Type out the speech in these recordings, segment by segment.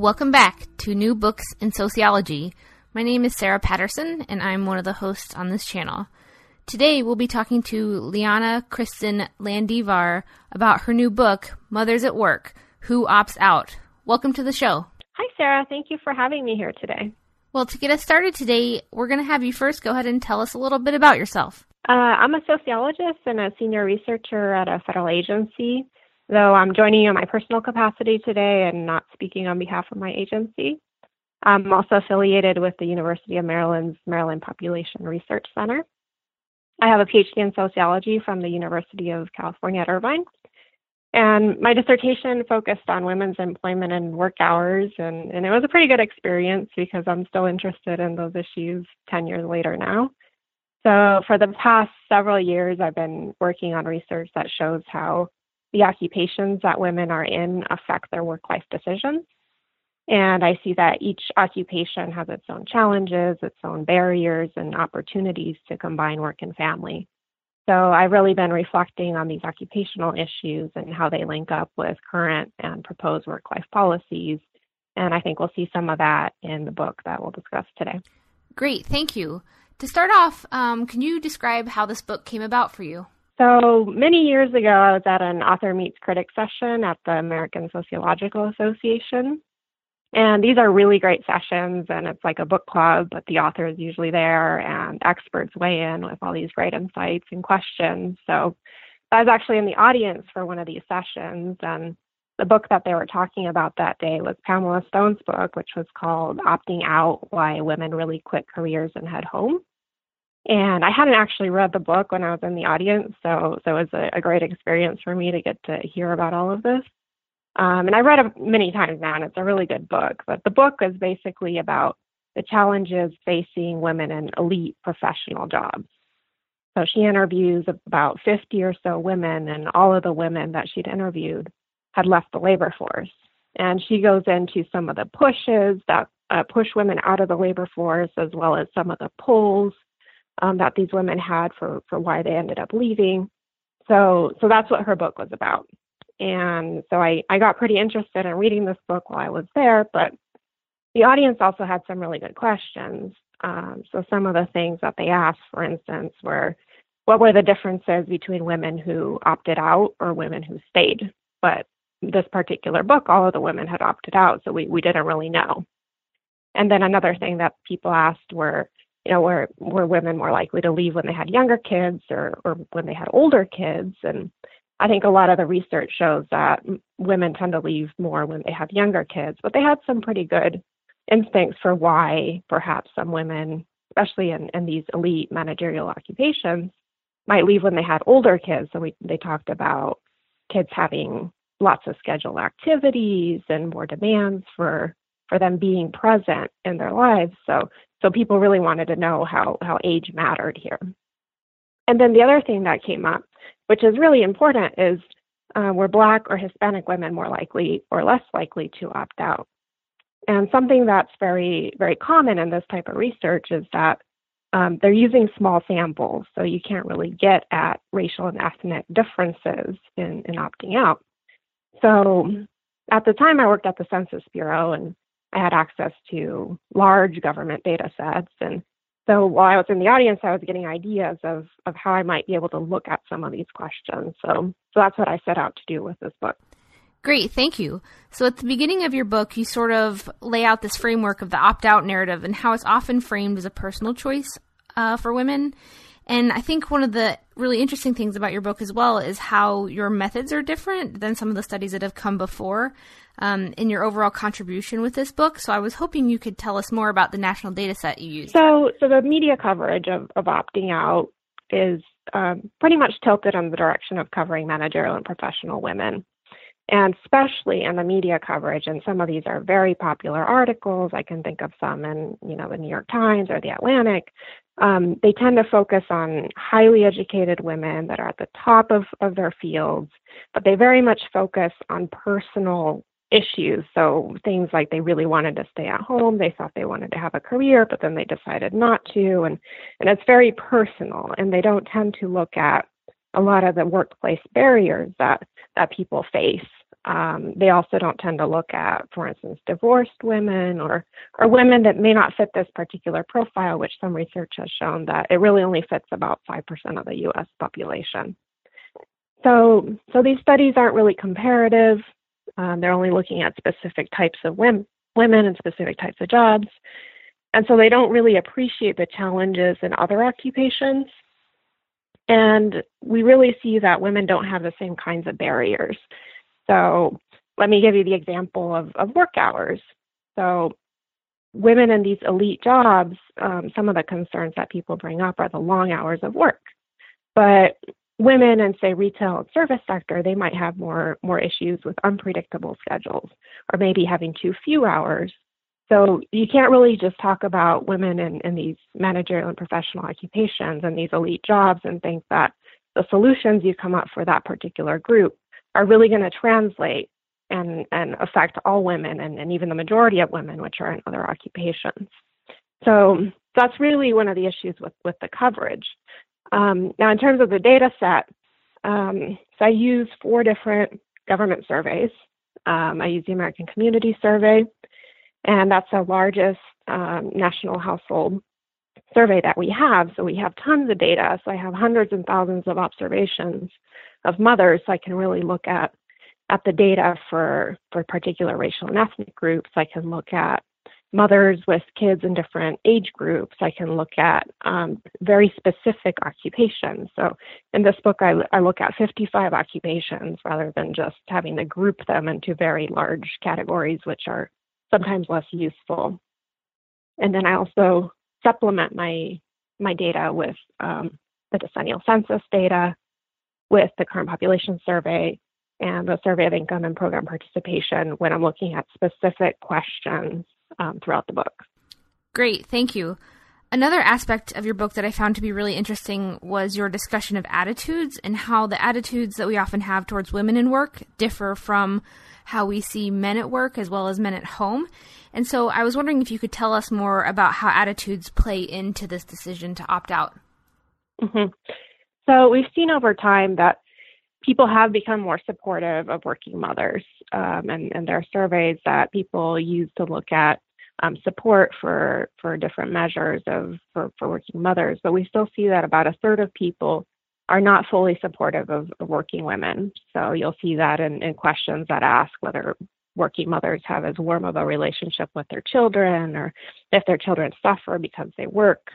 Welcome back to New Books in Sociology. My name is Sarah Patterson, and I'm one of the hosts on this channel. Today, we'll be talking to Liana Christin Landivar about her new book, Mothers at Work Who Opts Out. Welcome to the show. Hi, Sarah. Thank you for having me here today. Well, to get us started today, we're going to have you first go ahead and tell us a little bit about yourself. Uh, I'm a sociologist and a senior researcher at a federal agency though I'm joining you in my personal capacity today and not speaking on behalf of my agency. I'm also affiliated with the University of Maryland's Maryland Population Research Center. I have a PhD in sociology from the University of California at Irvine. And my dissertation focused on women's employment and work hours, and, and it was a pretty good experience because I'm still interested in those issues 10 years later now. So, for the past several years, I've been working on research that shows how the occupations that women are in affect their work life decisions. And I see that each occupation has its own challenges, its own barriers, and opportunities to combine work and family. So I've really been reflecting on these occupational issues and how they link up with current and proposed work life policies. And I think we'll see some of that in the book that we'll discuss today. Great, thank you. To start off, um, can you describe how this book came about for you? So many years ago, I was at an author meets critic session at the American Sociological Association. And these are really great sessions, and it's like a book club, but the author is usually there, and experts weigh in with all these great insights and questions. So I was actually in the audience for one of these sessions, and the book that they were talking about that day was Pamela Stone's book, which was called Opting Out Why Women Really Quit Careers and Head Home. And I hadn't actually read the book when I was in the audience, so so it was a, a great experience for me to get to hear about all of this. Um, and I read it many times now, and it's a really good book. But the book is basically about the challenges facing women in elite professional jobs. So she interviews about 50 or so women, and all of the women that she'd interviewed had left the labor force. And she goes into some of the pushes that uh, push women out of the labor force, as well as some of the pulls um, that these women had for for why they ended up leaving. So so that's what her book was about. And so I I got pretty interested in reading this book while I was there, but the audience also had some really good questions. Um, so some of the things that they asked, for instance, were what were the differences between women who opted out or women who stayed? But this particular book, all of the women had opted out, so we, we didn't really know. And then another thing that people asked were you know, were were women more likely to leave when they had younger kids or or when they had older kids? And I think a lot of the research shows that women tend to leave more when they have younger kids, but they had some pretty good instincts for why perhaps some women, especially in, in these elite managerial occupations, might leave when they had older kids. So we they talked about kids having lots of scheduled activities and more demands for for them being present in their lives. So so people really wanted to know how, how age mattered here. And then the other thing that came up, which is really important, is uh, were Black or Hispanic women more likely or less likely to opt out? And something that's very, very common in this type of research is that um, they're using small samples, so you can't really get at racial and ethnic differences in, in opting out. So at the time, I worked at the Census Bureau, and I had access to large government data sets. And so while I was in the audience, I was getting ideas of, of how I might be able to look at some of these questions. So, so that's what I set out to do with this book. Great, thank you. So at the beginning of your book, you sort of lay out this framework of the opt out narrative and how it's often framed as a personal choice uh, for women. And I think one of the really interesting things about your book as well is how your methods are different than some of the studies that have come before um, in your overall contribution with this book. So I was hoping you could tell us more about the national data set you used. So, so the media coverage of, of opting out is um, pretty much tilted in the direction of covering managerial and professional women. And especially in the media coverage, and some of these are very popular articles. I can think of some in, you know, the New York Times or the Atlantic. Um, they tend to focus on highly educated women that are at the top of, of their fields, but they very much focus on personal issues. So things like they really wanted to stay at home, they thought they wanted to have a career, but then they decided not to, and and it's very personal. And they don't tend to look at a lot of the workplace barriers that that people face. Um, they also don't tend to look at, for instance, divorced women or or women that may not fit this particular profile, which some research has shown that it really only fits about five percent of the U.S. population. So, so these studies aren't really comparative. Um, they're only looking at specific types of women, women and specific types of jobs. And so they don't really appreciate the challenges in other occupations. And we really see that women don't have the same kinds of barriers. So let me give you the example of, of work hours. So women in these elite jobs, um, some of the concerns that people bring up are the long hours of work. But women in say retail and service sector they might have more more issues with unpredictable schedules or maybe having too few hours. So you can't really just talk about women in, in these managerial and professional occupations and these elite jobs and think that the solutions you come up for that particular group are really going to translate and, and affect all women and, and even the majority of women which are in other occupations. So that's really one of the issues with, with the coverage um, now, in terms of the data set, um, so I use four different government surveys. Um, I use the American Community Survey, and that's the largest um, national household survey that we have. So we have tons of data. So I have hundreds and thousands of observations of mothers. So I can really look at at the data for for particular racial and ethnic groups. I can look at mothers with kids in different age groups. I can look at um, very specific occupations. So in this book, I, I, look at 55 occupations rather than just having to group them into very large categories, which are sometimes less useful. And then I also supplement my my data with um, the decennial census data, with the current population survey, and the survey of income and program participation when I'm looking at specific questions um, throughout the book. Great, thank you. Another aspect of your book that I found to be really interesting was your discussion of attitudes and how the attitudes that we often have towards women in work differ from how we see men at work as well as men at home. And so I was wondering if you could tell us more about how attitudes play into this decision to opt out. Mm-hmm. So we've seen over time that people have become more supportive of working mothers, um, and, and there are surveys that people use to look at um, support for for different measures of for, for working mothers. But we still see that about a third of people are not fully supportive of, of working women. So you'll see that in, in questions that ask whether working mothers have as warm of a relationship with their children or if their children suffer because they work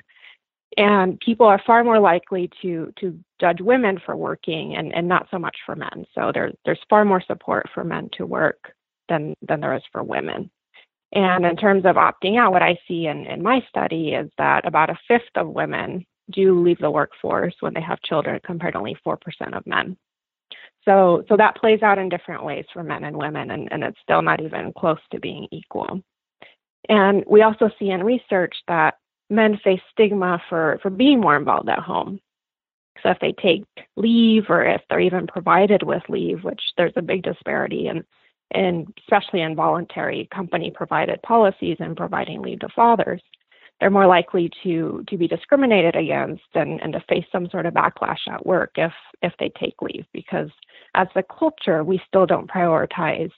and people are far more likely to to judge women for working and, and not so much for men. So there, there's far more support for men to work than than there is for women. And in terms of opting out, what I see in, in my study is that about a fifth of women do leave the workforce when they have children compared to only 4% of men. So, so that plays out in different ways for men and women, and, and it's still not even close to being equal. And we also see in research that men face stigma for, for being more involved at home. So if they take leave or if they're even provided with leave, which there's a big disparity in, in especially in voluntary company provided policies and providing leave to fathers, they're more likely to to be discriminated against and, and to face some sort of backlash at work if if they take leave because as a culture we still don't prioritize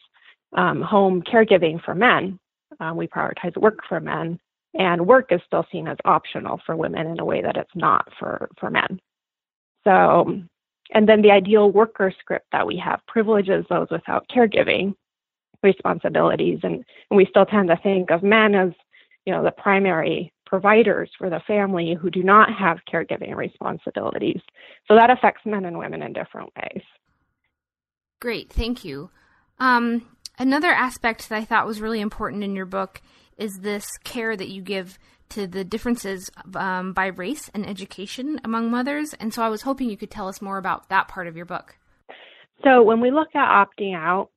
um, home caregiving for men. Uh, we prioritize work for men and work is still seen as optional for women in a way that it's not for, for men. So, and then the ideal worker script that we have privileges those without caregiving responsibilities. And, and we still tend to think of men as, you know, the primary providers for the family who do not have caregiving responsibilities. So that affects men and women in different ways. Great, thank you. Um, another aspect that I thought was really important in your book is this care that you give to the differences um, by race and education among mothers. And so I was hoping you could tell us more about that part of your book. So when we look at opting out,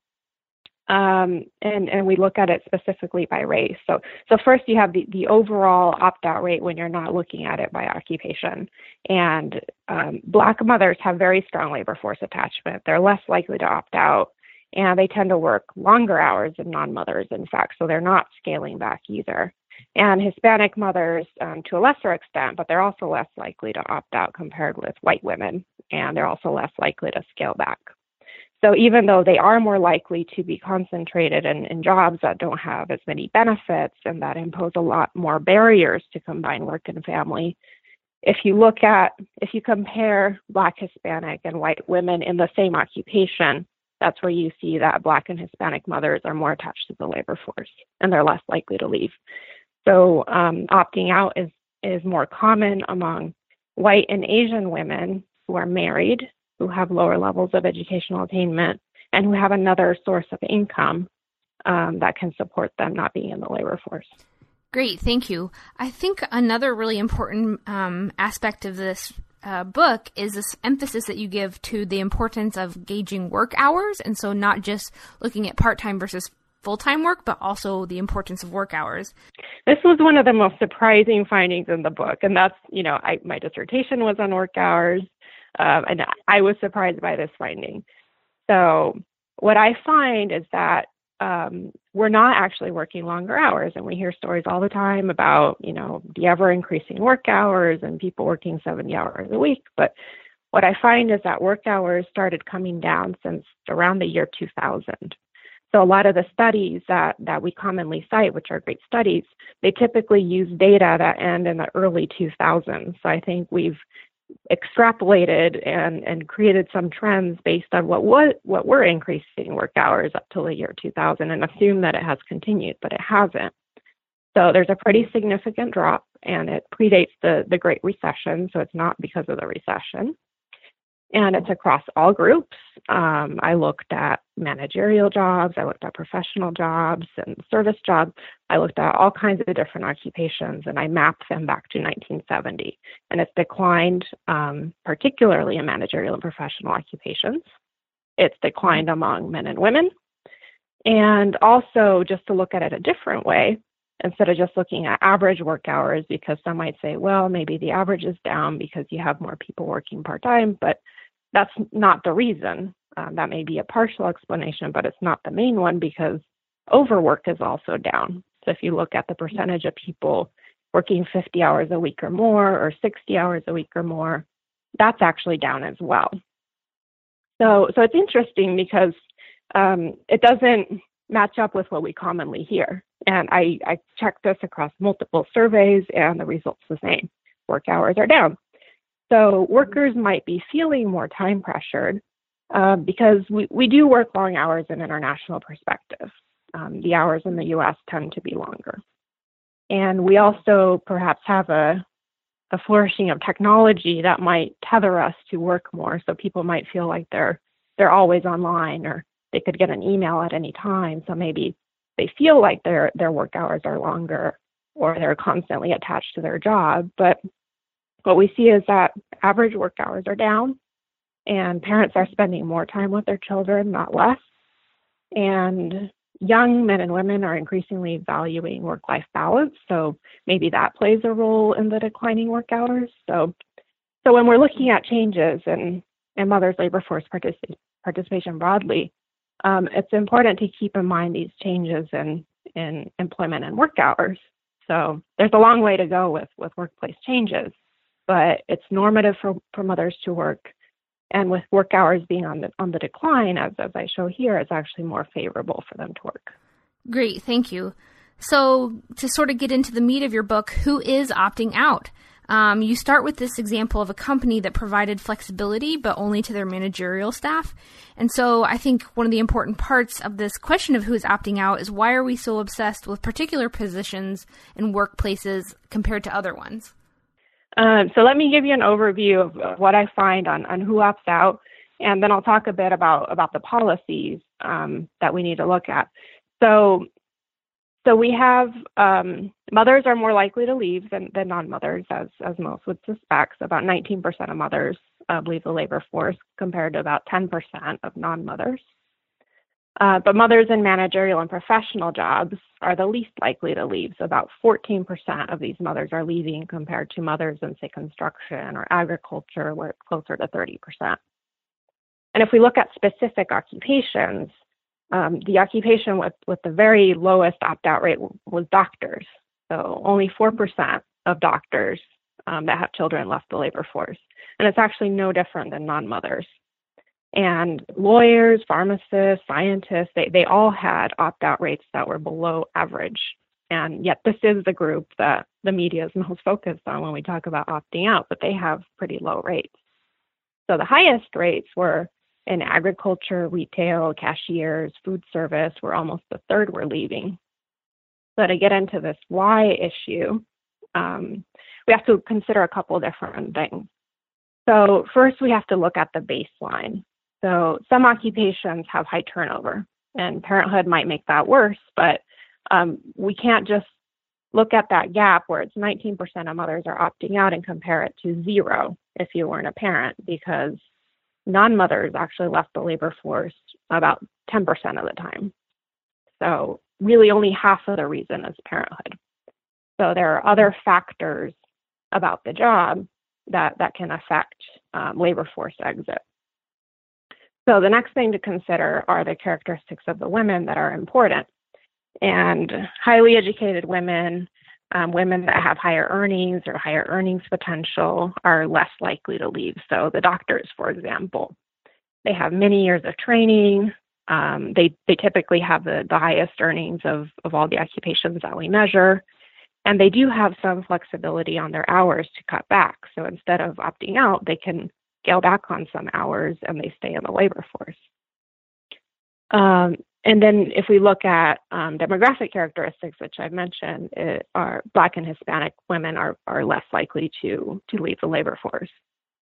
um, and and we look at it specifically by race. So so first you have the the overall opt out rate when you're not looking at it by occupation, and um, Black mothers have very strong labor force attachment. They're less likely to opt out, and they tend to work longer hours than non mothers. In fact, so they're not scaling back either. And Hispanic mothers um, to a lesser extent, but they're also less likely to opt out compared with white women, and they're also less likely to scale back. So even though they are more likely to be concentrated in, in jobs that don't have as many benefits and that impose a lot more barriers to combine work and family, if you look at, if you compare Black, Hispanic, and white women in the same occupation, that's where you see that Black and Hispanic mothers are more attached to the labor force and they're less likely to leave. So um, opting out is, is more common among white and Asian women who are married who have lower levels of educational attainment and who have another source of income um, that can support them not being in the labor force. Great, thank you. I think another really important um, aspect of this uh, book is this emphasis that you give to the importance of gauging work hours, and so not just looking at part time versus full time work, but also the importance of work hours. This was one of the most surprising findings in the book, and that's you know I, my dissertation was on work hours, um, and I was surprised by this finding. So, what I find is that um, we're not actually working longer hours, and we hear stories all the time about, you know, the ever increasing work hours and people working 70 hours a week. But what I find is that work hours started coming down since around the year 2000. So a lot of the studies that, that we commonly cite, which are great studies, they typically use data that end in the early 2000s. So I think we've extrapolated and, and created some trends based on what what what were increasing work hours up till the year 2000 and assume that it has continued, but it hasn't. So there's a pretty significant drop, and it predates the the Great Recession, so it's not because of the recession and it's across all groups. Um, I looked at managerial jobs, I looked at professional jobs and service jobs. I looked at all kinds of different occupations and I mapped them back to 1970. And it's declined, um, particularly in managerial and professional occupations. It's declined among men and women. And also, just to look at it a different way, instead of just looking at average work hours, because some might say, well, maybe the average is down because you have more people working part time, but that's not the reason. Um, that may be a partial explanation, but it's not the main one because overwork is also down. So if you look at the percentage of people working 50 hours a week or more, or 60 hours a week or more, that's actually down as well. So, so it's interesting because um, it doesn't match up with what we commonly hear. And I, I checked this across multiple surveys, and the results the same. Work hours are down. So workers might be feeling more time pressured uh, because we, we do work long hours in international perspective. Um, the hours in the US tend to be longer. And we also perhaps have a, a flourishing of technology that might tether us to work more. So people might feel like they're they're always online or they could get an email at any time. So maybe they feel like their their work hours are longer or they're constantly attached to their job. But what we see is that average work hours are down and parents are spending more time with their children, not less. And young men and women are increasingly valuing work life balance. So maybe that plays a role in the declining work hours. So, so when we're looking at changes in, in mothers' labor force particip- participation broadly, um, it's important to keep in mind these changes in, in employment and work hours. So there's a long way to go with, with workplace changes but it's normative for, for mothers to work. And with work hours being on the on the decline, as as I show here, it's actually more favorable for them to work. Great, thank you. So, to sort of get into the meat of your book, who is opting out? Um, you start with this example of a company that provided flexibility, but only to their managerial staff. And so I think one of the important parts of this question of who is opting out is why are we so obsessed with particular positions and workplaces compared to other ones? Um, so let me give you an overview of, what I find on, on who opts out, and then I'll talk a bit about, about the policies um, that we need to look at. So so we have um, mothers are more likely to leave than, than non-mothers, as as most would suspect. So about 19% of mothers uh, leave the labor force, compared to about 10% of non-mothers. Uh, but mothers in managerial and professional jobs are the least likely to leave. So about 14% of these mothers are leaving, compared to mothers in say construction or agriculture, where it's closer to 30%. And if we look at specific occupations, um, the occupation with, with the very lowest opt out rate was doctors. So only 4% of doctors um, that have children left the labor force. And it's actually no different than non mothers. And lawyers, pharmacists, scientists, they, they all had opt out rates that were below average. And yet, this is the group that the media is most focused on when we talk about opting out, but they have pretty low rates. So the highest rates were in agriculture, retail, cashiers, food service, where almost a third were leaving. So to get into this why issue, um, we have to consider a couple different things. So first, we have to look at the baseline. So some occupations have high turnover, and parenthood might make that worse, but um, we can't just look at that gap where it's 19% of mothers are opting out and compare it to zero if you weren't a parent, because non mothers actually left the labor force about 10% of the time. So, really, only half of the reason is parenthood. So, there are other factors about the job that, that can affect um, labor force exit. So, the next thing to consider are the characteristics of the women that are important. And highly educated women um, women that have higher earnings or higher earnings potential are less likely to leave. So, the doctors, for example, they have many years of training. Um, they, they typically have the, the highest earnings of, of all the occupations that we measure. And they do have some flexibility on their hours to cut back. So, instead of opting out, they can scale back on some hours and they stay in the labor force. Um, and then if we look at um, demographic characteristics, which I've mentioned, it, are Black and Hispanic women are, are less likely to, to leave the labor force.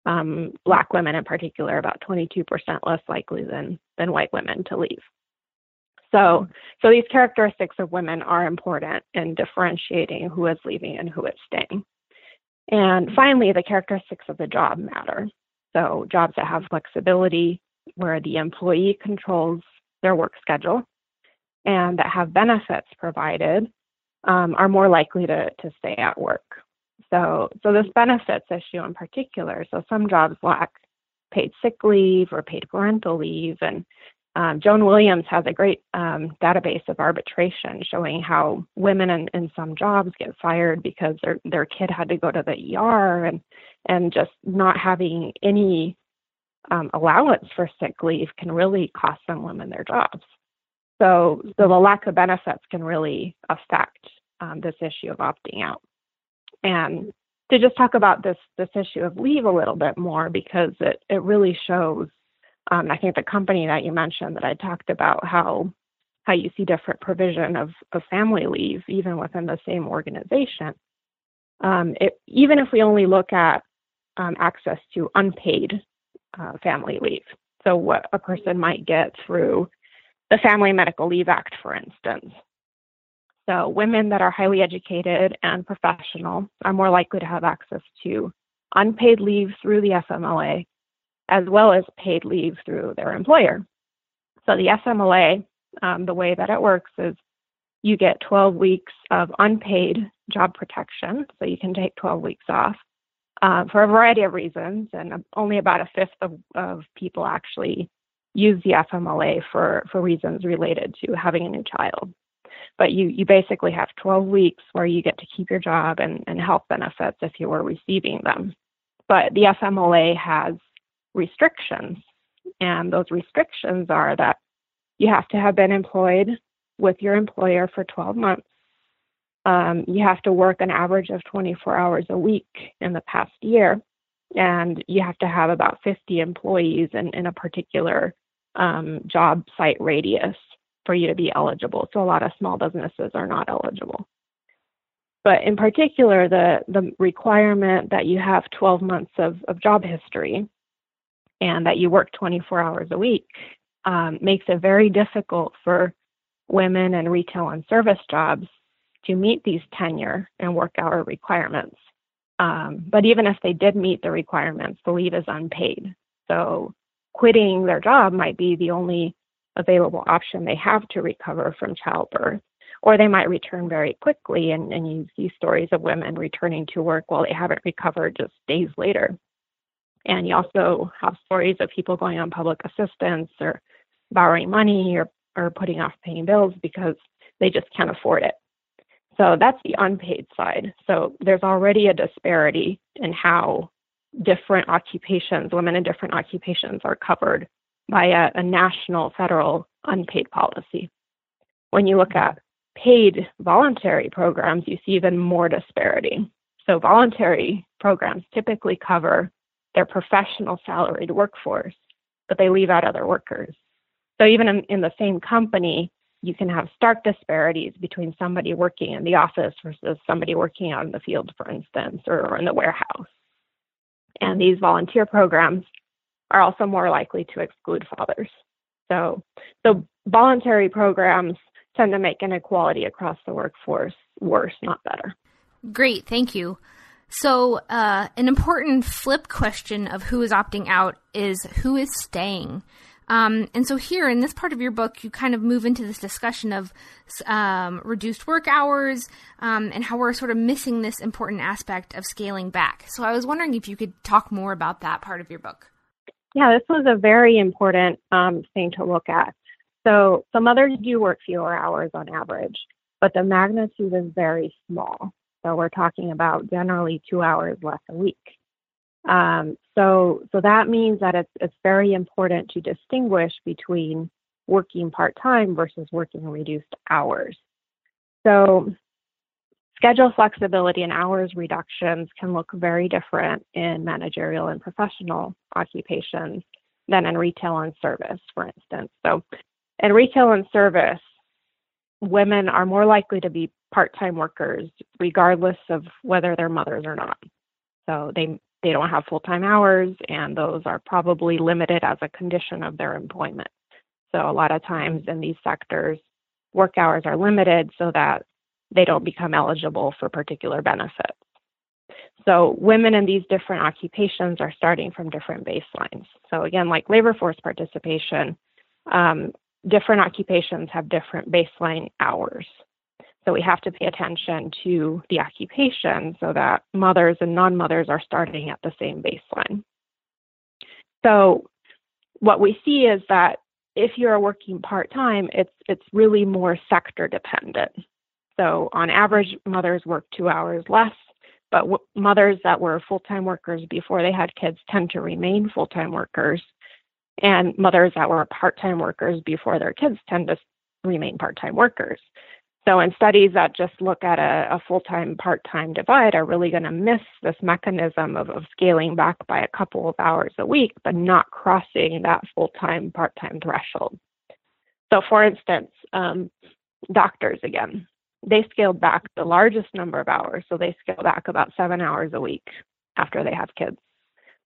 Um, black women in particular, about 22% less likely than, than white women to leave. So, so these characteristics of women are important in differentiating who is leaving and who is staying. And finally, the characteristics of the job matter. So, jobs that have flexibility, where the employee controls their work schedule and that have benefits provided um, are more likely to, to stay at work. So, so this benefits issue in particular. So some jobs lack paid sick leave or paid parental leave, and um, Joan Williams has a great um, database of arbitration showing how women in, in some jobs get fired because their their kid had to go to the ER and and just not having any um, allowance for sick leave can really cost some women their jobs. So, so the lack of benefits can really affect um, this issue of opting out. And to just talk about this this issue of leave a little bit more because it it really shows. Um, I think the company that you mentioned that I talked about how how you see different provision of, of family leave even within the same organization. Um, it, even if we only look at um, access to unpaid uh, family leave. So, what a person might get through the Family Medical Leave Act, for instance. So, women that are highly educated and professional are more likely to have access to unpaid leave through the FMLA as well as paid leave through their employer. So, the FMLA, um, the way that it works is you get 12 weeks of unpaid job protection. So, you can take 12 weeks off uh, for a variety of reasons, and only about a fifth of, of people actually use the FMLA for, for reasons related to having a new child. But you, you basically have 12 weeks where you get to keep your job and, and health benefits if you were receiving them. But the FMLA has restrictions, and those restrictions are that you have to have been employed with your employer for 12 months um, you have to work an average of 24 hours a week in the past year, and you have to have about 50 employees in, in a particular um, job site radius for you to be eligible. So a lot of small businesses are not eligible. But in particular, the, the requirement that you have 12 months of, of job history and that you work 24 hours a week um, makes it very difficult for women in retail and service jobs to meet these tenure and work hour requirements. Um, but even if they did meet the requirements, the leave is unpaid. So quitting their job might be the only available option they have to recover from childbirth. Or they might return very quickly, and, and you see stories of women returning to work while they haven't recovered just days later. And you also have stories of people going on public assistance or borrowing money or, or putting off paying bills because they just can't afford it. So that's the unpaid side. So there's already a disparity in how different occupations, women in different occupations, are covered by a, a national federal unpaid policy. When you look at paid voluntary programs, you see even more disparity. So, voluntary programs typically cover their professional salaried workforce, but they leave out other workers. So, even in, the same company, you can have stark disparities between somebody working in the office versus somebody working out in the field, for instance, or in the warehouse. And these volunteer programs are also more likely to exclude fathers. So, so voluntary programs tend to make inequality across the workforce worse, not better. Great, thank you. So, uh, an important flip question of who is opting out is who is staying. Um, and so, here in this part of your book, you kind of move into this discussion of um, reduced work hours um, and how we're sort of missing this important aspect of scaling back. So, I was wondering if you could talk more about that part of your book. Yeah, this was a very important um, thing to look at. So some mothers do work fewer hours on average, but the magnitude is very small. So we're talking about generally two hours less a week. Um, so so that means that it's it's very important to distinguish between working part time versus working reduced hours. So Schedule flexibility and hours reductions can look very different in managerial and professional occupations than in retail and service, for instance. So, in retail and service, women are more likely to be part time workers, regardless of whether they're mothers or not. So, they they don't have full time hours, and those are probably limited as a condition of their employment. So, a lot of times in these sectors, work hours are limited so that they don't become eligible for particular benefits. So women in these different occupations are starting from different baselines. So again, like labor force participation, um, different occupations have different baseline hours. So we have to pay attention to the occupation so that mothers and non-mothers are starting at the same baseline. So what we see is that if you're working part-time, it's it's really more sector dependent. So on average, mothers work two hours less, but w- mothers that were full time workers before they had kids tend to remain full time workers. And mothers that were part time workers before their kids tend to remain part time workers. So, in studies that just look at a, a full time part time divide, are really going to miss this mechanism of, of scaling back by a couple of hours a week, but not crossing that full time part time threshold. So, for instance, um, doctors again, they scaled back the largest number of hours. So they scaled back about seven hours a week after they have kids.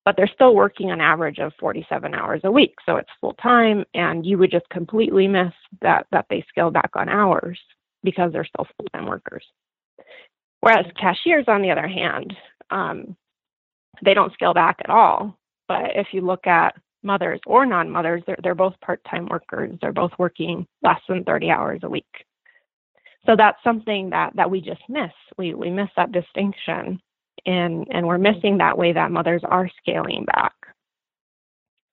But they're still working an average of 47 hours a week. So it's full time, and you would just completely miss that, that they scale back on hours because they're still full time workers. Whereas cashiers, on the other hand, um, they don't scale back at all. But if you look at mothers or non mothers, they're, they're both part time workers. They're both working less than 30 hours a week. So that's something that, that we just miss. We, we miss that distinction and, and we're missing that way that mothers are scaling back.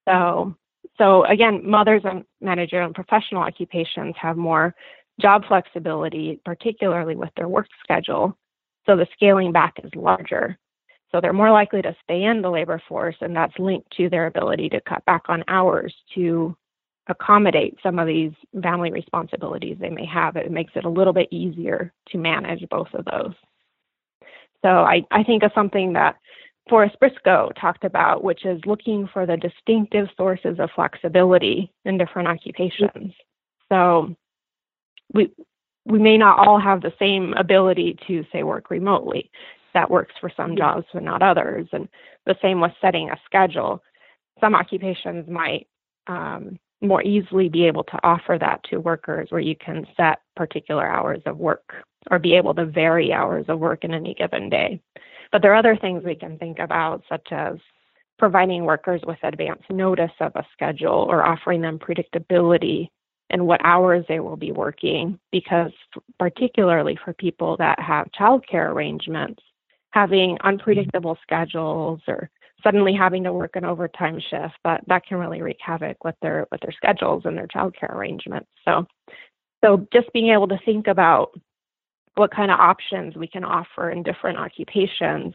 So, so again, mothers and managerial and professional occupations have more job flexibility, particularly with their work schedule. So the scaling back is larger. So they're more likely to stay in the labor force, and that's linked to their ability to cut back on hours to accommodate some of these family responsibilities they may have. It makes it a little bit easier to manage both of those. So I, I think of something that Forrest Briscoe talked about, which is looking for the distinctive sources of flexibility in different occupations. So we we may not all have the same ability to say work remotely. That works for some jobs but not others. And the same with setting a schedule. Some occupations might um, more easily be able to offer that to workers where you can set particular hours of work or be able to vary hours of work in any given day. But there are other things we can think about, such as providing workers with advance notice of a schedule or offering them predictability in what hours they will be working, because particularly for people that have childcare arrangements, having unpredictable mm-hmm. schedules or suddenly having to work an overtime shift, that that can really wreak havoc with their with their schedules and their childcare arrangements. So so just being able to think about what kind of options we can offer in different occupations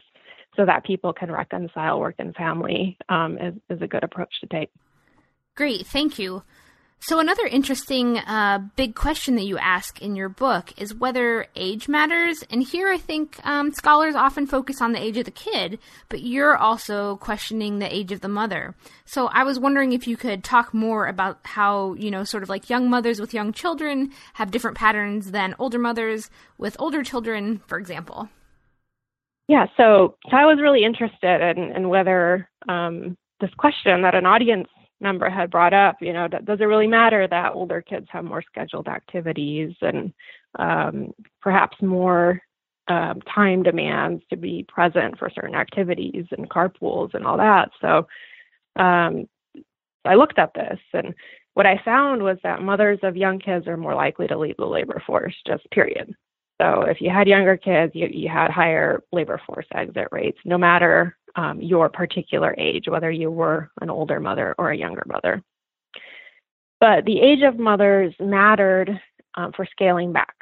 so that people can reconcile work and family um, is, is a good approach to take. Great, thank you. So, another interesting uh, big question that you ask in your book is whether age matters. And here I think um, scholars often focus on the age of the kid, but you're also questioning the age of the mother. So, I was wondering if you could talk more about how, you know, sort of like young mothers with young children have different patterns than older mothers with older children, for example. Yeah, so, so I was really interested in, in whether um, this question that an audience member had brought up, you know, does it really matter that older kids have more scheduled activities and um, perhaps more um, time demands to be present for certain activities and carpools and all that? So um, I looked at this and what I found was that mothers of young kids are more likely to leave the labor force, just period. So if you had younger kids, you, you had higher labor force exit rates, no matter um, your particular age, whether you were an older mother or a younger mother. But the age of mothers mattered um, for scaling back.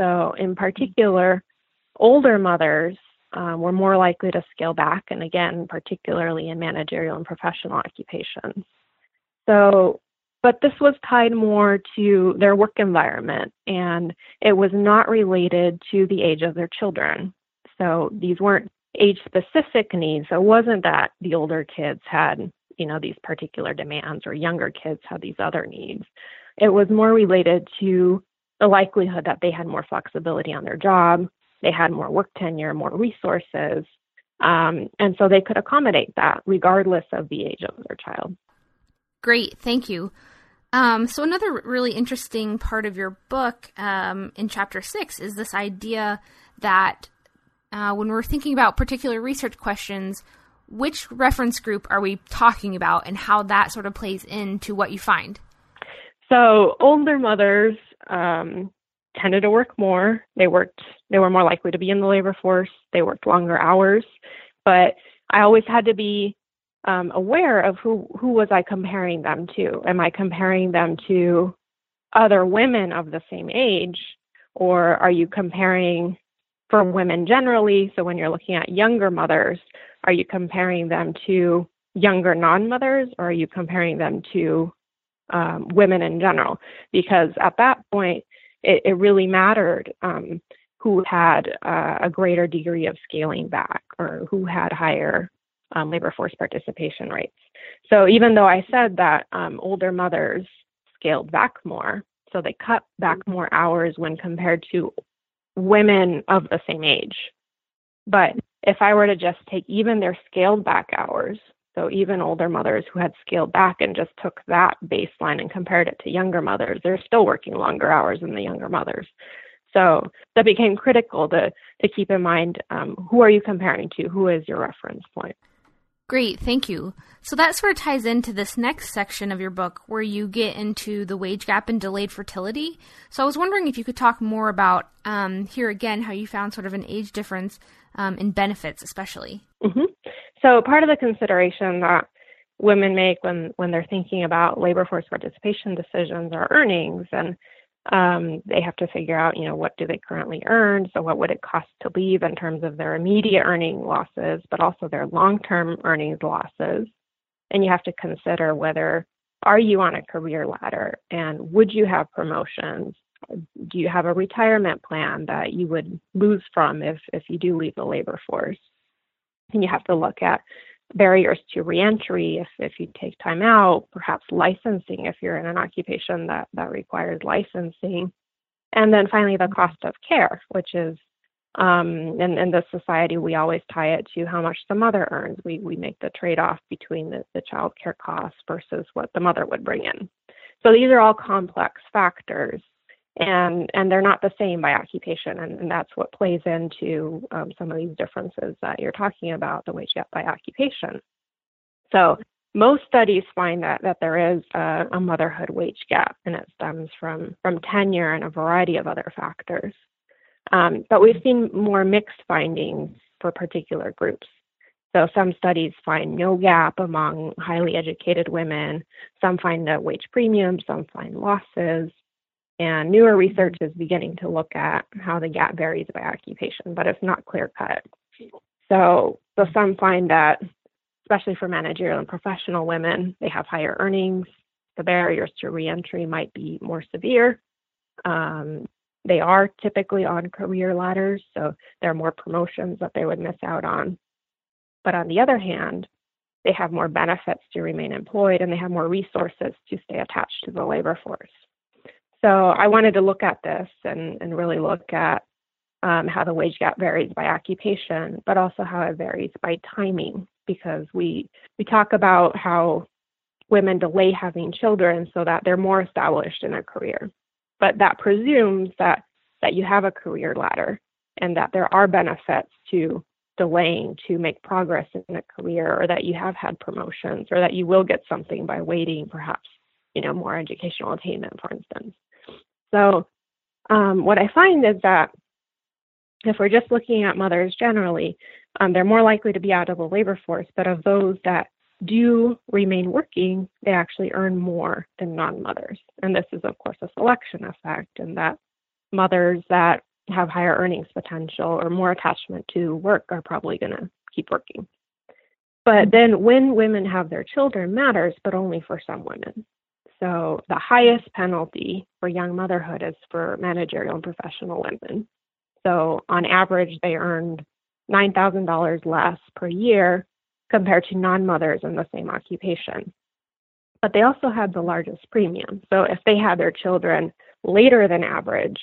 So, in particular, older mothers um, were more likely to scale back, and again, particularly in managerial and professional occupations. So, but this was tied more to their work environment, and it was not related to the age of their children. So, these weren't age specific needs. So it wasn't that the older kids had, you know, these particular demands or younger kids had these other needs. It was more related to the likelihood that they had more flexibility on their job, they had more work tenure, more resources, um, and so they could accommodate that regardless of the age of their child. Great, thank you. Um, so, another really interesting part of your book um, in chapter six is this idea that uh, when we're thinking about particular research questions, which reference group are we talking about and how that sort of plays into what you find? So, older mothers um, tended to work more. They worked, they were more likely to be in the labor force. They worked longer hours. But I always had to be um, aware of who, who was I comparing them to? Am I comparing them to other women of the same age? Or are you comparing for women generally. So when you're looking at younger mothers, are you comparing them to younger non mothers or are you comparing them to um, women in general? Because at that point, it, it really mattered um, who had uh, a greater degree of scaling back or who had higher um, labor force participation rates. So even though I said that um, older mothers scaled back more, so they cut back more hours when compared to women of the same age. But if I were to just take even their scaled back hours, so even older mothers who had scaled back and just took that baseline and compared it to younger mothers, they're still working longer hours than the younger mothers. So that became critical to to keep in mind um, who are you comparing to? Who is your reference point? Great, thank you. So that sort of ties into this next section of your book where you get into the wage gap and delayed fertility. So I was wondering if you could talk more about um, here again how you found sort of an age difference um, in benefits, especially. Mm-hmm. So part of the consideration that women make when when they're thinking about labor force participation decisions are earnings and um, they have to figure out, you know, what do they currently earn? So what would it cost to leave in terms of their immediate earning losses, but also their long-term earnings losses? And you have to consider whether are you on a career ladder and would you have promotions? Do you have a retirement plan that you would lose from if, if you do leave the labor force? And you have to look at barriers to reentry if, if you take time out, perhaps licensing if you're in an occupation that, that requires licensing. And then finally, the cost of care, which is um, in, in this society, we always tie it to how much the mother earns. We, we make the trade off between the, the child care costs versus what the mother would bring in. So these are all complex factors and and they're not the same by occupation. And, and that's what plays into um, some of these differences that you're talking about the wage gap by occupation. So most studies find that that there is a, a motherhood wage gap and it stems from from tenure and a variety of other factors. Um, but we've seen more mixed findings for particular groups. So some studies find no gap among highly educated women. Some find a wage premium some find losses and newer research is beginning to look at how the gap varies by occupation, but it's not clear cut. So, so some find that, especially for managerial and professional women, they have higher earnings. The barriers to reentry might be more severe. Um, they are typically on career ladders, so there are more promotions that they would miss out on. But on the other hand, they have more benefits to remain employed and they have more resources to stay attached to the labor force. So I wanted to look at this and, and really look at um, how the wage gap varies by occupation, but also how it varies by timing, because we we talk about how women delay having children so that they're more established in a career, but that presumes that that you have a career ladder and that there are benefits to delaying to make progress in a career, or that you have had promotions, or that you will get something by waiting, perhaps you know more educational attainment, for instance. So, um, what I find is that if we're just looking at mothers generally, um, they're more likely to be out of the labor force, but of those that do remain working, they actually earn more than non mothers. And this is, of course, a selection effect, and that mothers that have higher earnings potential or more attachment to work are probably going to keep working. But then when women have their children matters, but only for some women. So the highest penalty for young motherhood is for managerial and professional women. So on average, they earned $9,000 less per year compared to non mothers in the same occupation. But they also had the largest premium. So if they had their children later than average,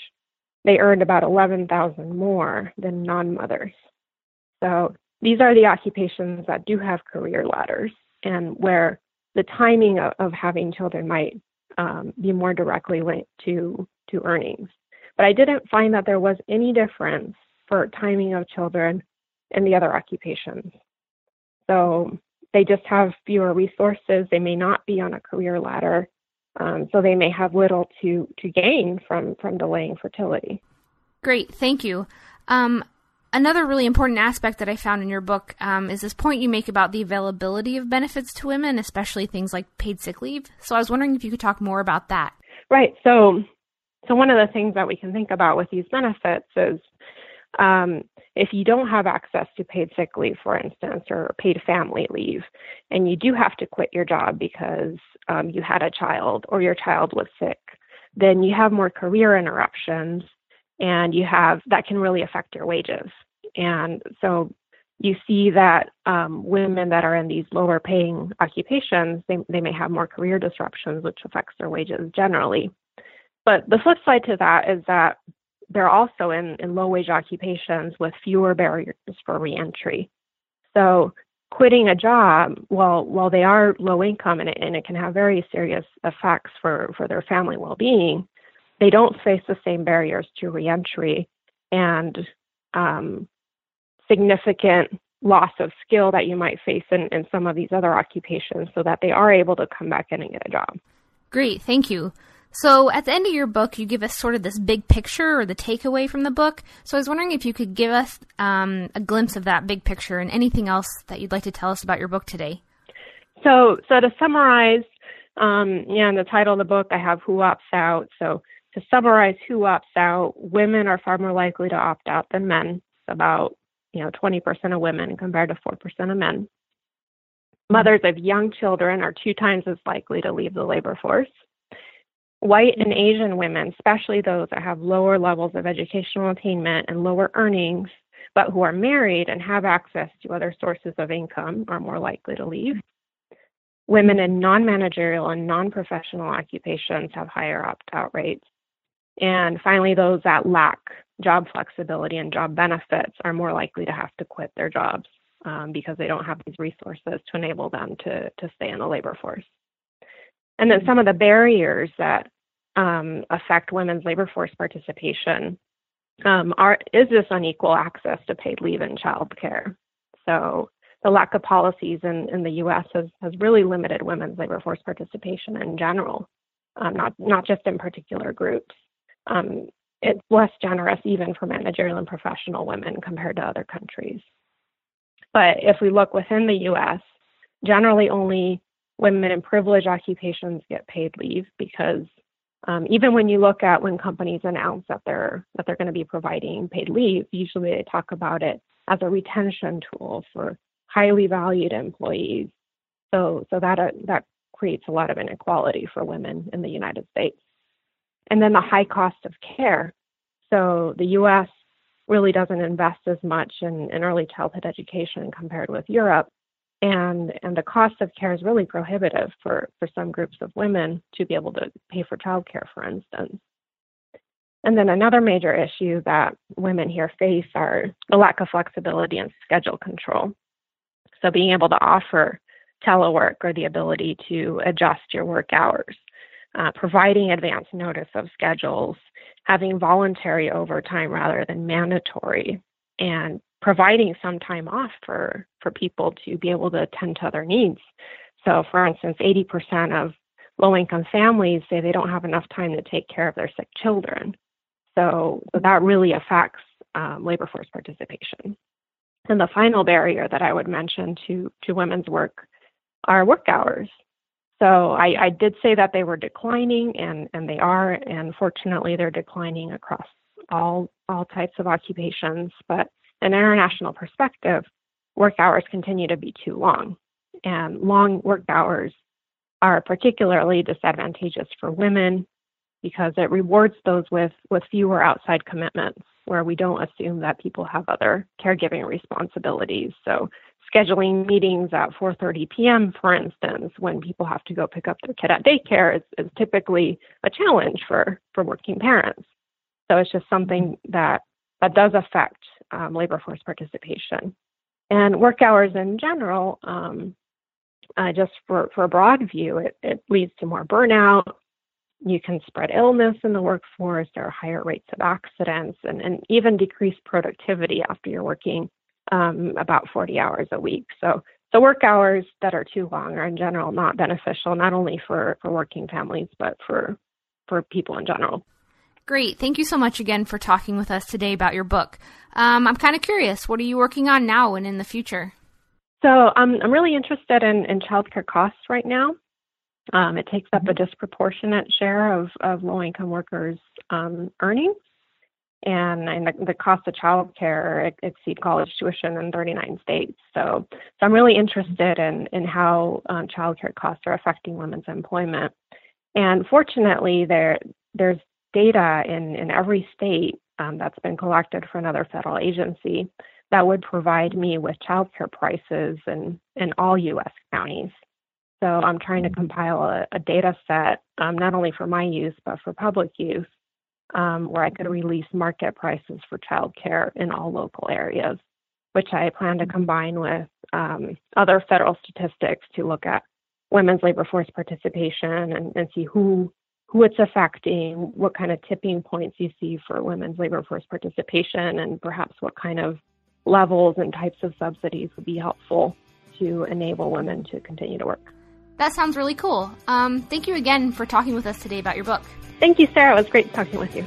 they earned about 11,000 more than non mothers. So these are the occupations that do have career ladders and where the timing of, of having children might um, be more directly linked to to earnings. But I didn't find that there was any difference for timing of children in the other occupations. So they just have fewer resources. They may not be on a career ladder, um, so they may have little to to gain from from delaying fertility. Great, thank you. Um, another really important aspect that I found in your book um, is this point you make about the availability of benefits to women, especially things like paid sick leave. So I was wondering if you could talk more about that. Right. So, so one of the things that we can think about with these benefits is um, if you don't have access to paid sick leave, for instance, or paid family leave, and you do have to quit your job because um, you had a child or your child was sick, then you have more career interruptions and you have that can really affect your wages. And so you see that um, women that are in these lower paying occupations, they, they may have more career disruptions, which affects their wages generally. But the flip side to that is that they're also in, in low wage occupations with fewer barriers for reentry. So quitting a job, while while they are low income and it, and it can have very serious effects for, for their family well being, they don't face the same barriers to reentry and um, significant loss of skill that you might face in, in some of these other occupations so that they are able to come back in and get a job. Great, thank you. So at the end of your book, you give us sort of this big picture or the takeaway from the book. So I was wondering if you could give us um, a glimpse of that big picture and anything else that you'd like to tell us about your book today. So, so to summarize, um, yeah, in the title of the book, I have who opts out. So to summarize who opts out, women are far more likely to opt out than men, It's about you know 20% of women compared to 4% of men. Mothers of young children are two times as likely to leave the labor force. White and Asian women, especially those that have lower levels of educational attainment and lower earnings, but who are married and have access to other sources of income, are more likely to leave. Women in non managerial and non professional occupations have higher opt out rates. And finally, those that lack job flexibility and job benefits are more likely to have to quit their jobs um, because they don't have these resources to enable them to, to stay in the labor force. And then some of the barriers that um, affect women's labor force participation um, are is this unequal access to paid leave and childcare. So the lack of policies in, in the U.S. has, has really limited women's labor force participation in general, um, not not just in particular groups. Um, it's less generous even for managerial and professional women compared to other countries. But if we look within the U.S., generally only women in privileged occupations get paid leave because um, even when you look at when companies announce that they're that they're going to be providing paid leave, usually they talk about it as a retention tool for highly valued employees. So so that uh, that creates a lot of inequality for women in the United States. And then the high cost of care. So the U.S. really doesn't invest as much in, in early childhood education compared with Europe and and the cost of care is really prohibitive for for some groups of women to be able to pay for childcare, for instance. And then another major issue that women here face are the lack of flexibility and schedule control. So being able to offer telework or the ability to adjust your work hours, uh, providing advance notice of schedules, having voluntary overtime rather than mandatory, and providing some time off for for people to be able to attend to other needs. So, for instance, 80% of low income families say they don't have enough time to take care of their sick children. So, that really affects um, labor force participation. And the final barrier that I would mention to to women's work are work hours. So I, I did say that they were declining, and and they are, and fortunately they're declining across all all types of occupations. But an international perspective, work hours continue to be too long. And long work hours are particularly disadvantageous for women because it rewards those with, with fewer outside commitments where we don't assume that people have other caregiving responsibilities. So scheduling meetings at 4:30 p.m. for instance when people have to go pick up their kid at daycare is, is typically a challenge for for working parents. So it's just something that that does affect um, labor force participation. And work hours in general, um, uh, just for, for a broad view, it, it leads to more burnout. You can spread illness in the workforce. There are higher rates of accidents and, and even decreased productivity after you're working um, about 40 hours a week. So, so work hours that are too long are in general not beneficial, not only for, for working families, but for, for people in general. Great. Thank you so much again for talking with us today about your book. Um, I'm kind of curious, what are you working on now and in the future? So um, I'm really interested in, in childcare costs right now. Um, it takes up a mm-hmm. disproportionate share of, of low income workers' um, earnings. And, and the, the cost of childcare exceed college tuition in 39 states. So, so I'm really interested in, in how um, childcare costs are affecting women's employment. And fortunately, there there's data in, in every state um, that's been collected for another federal agency that would provide me with childcare prices in, in all U.S. counties. So I'm trying to compile a, a data set, um, not only for my use, but for public use, um, where I could release market prices for childcare in all local areas, which I plan to combine with um, other federal statistics to look at women's labor force participation and, and see who who it's affecting, what kind of tipping points you see for women's labor force participation, and perhaps what kind of levels and types of subsidies would be helpful to enable women to continue to work. That sounds really cool. Um, thank you again for talking with us today about your book. Thank you, Sarah. It was great talking with you.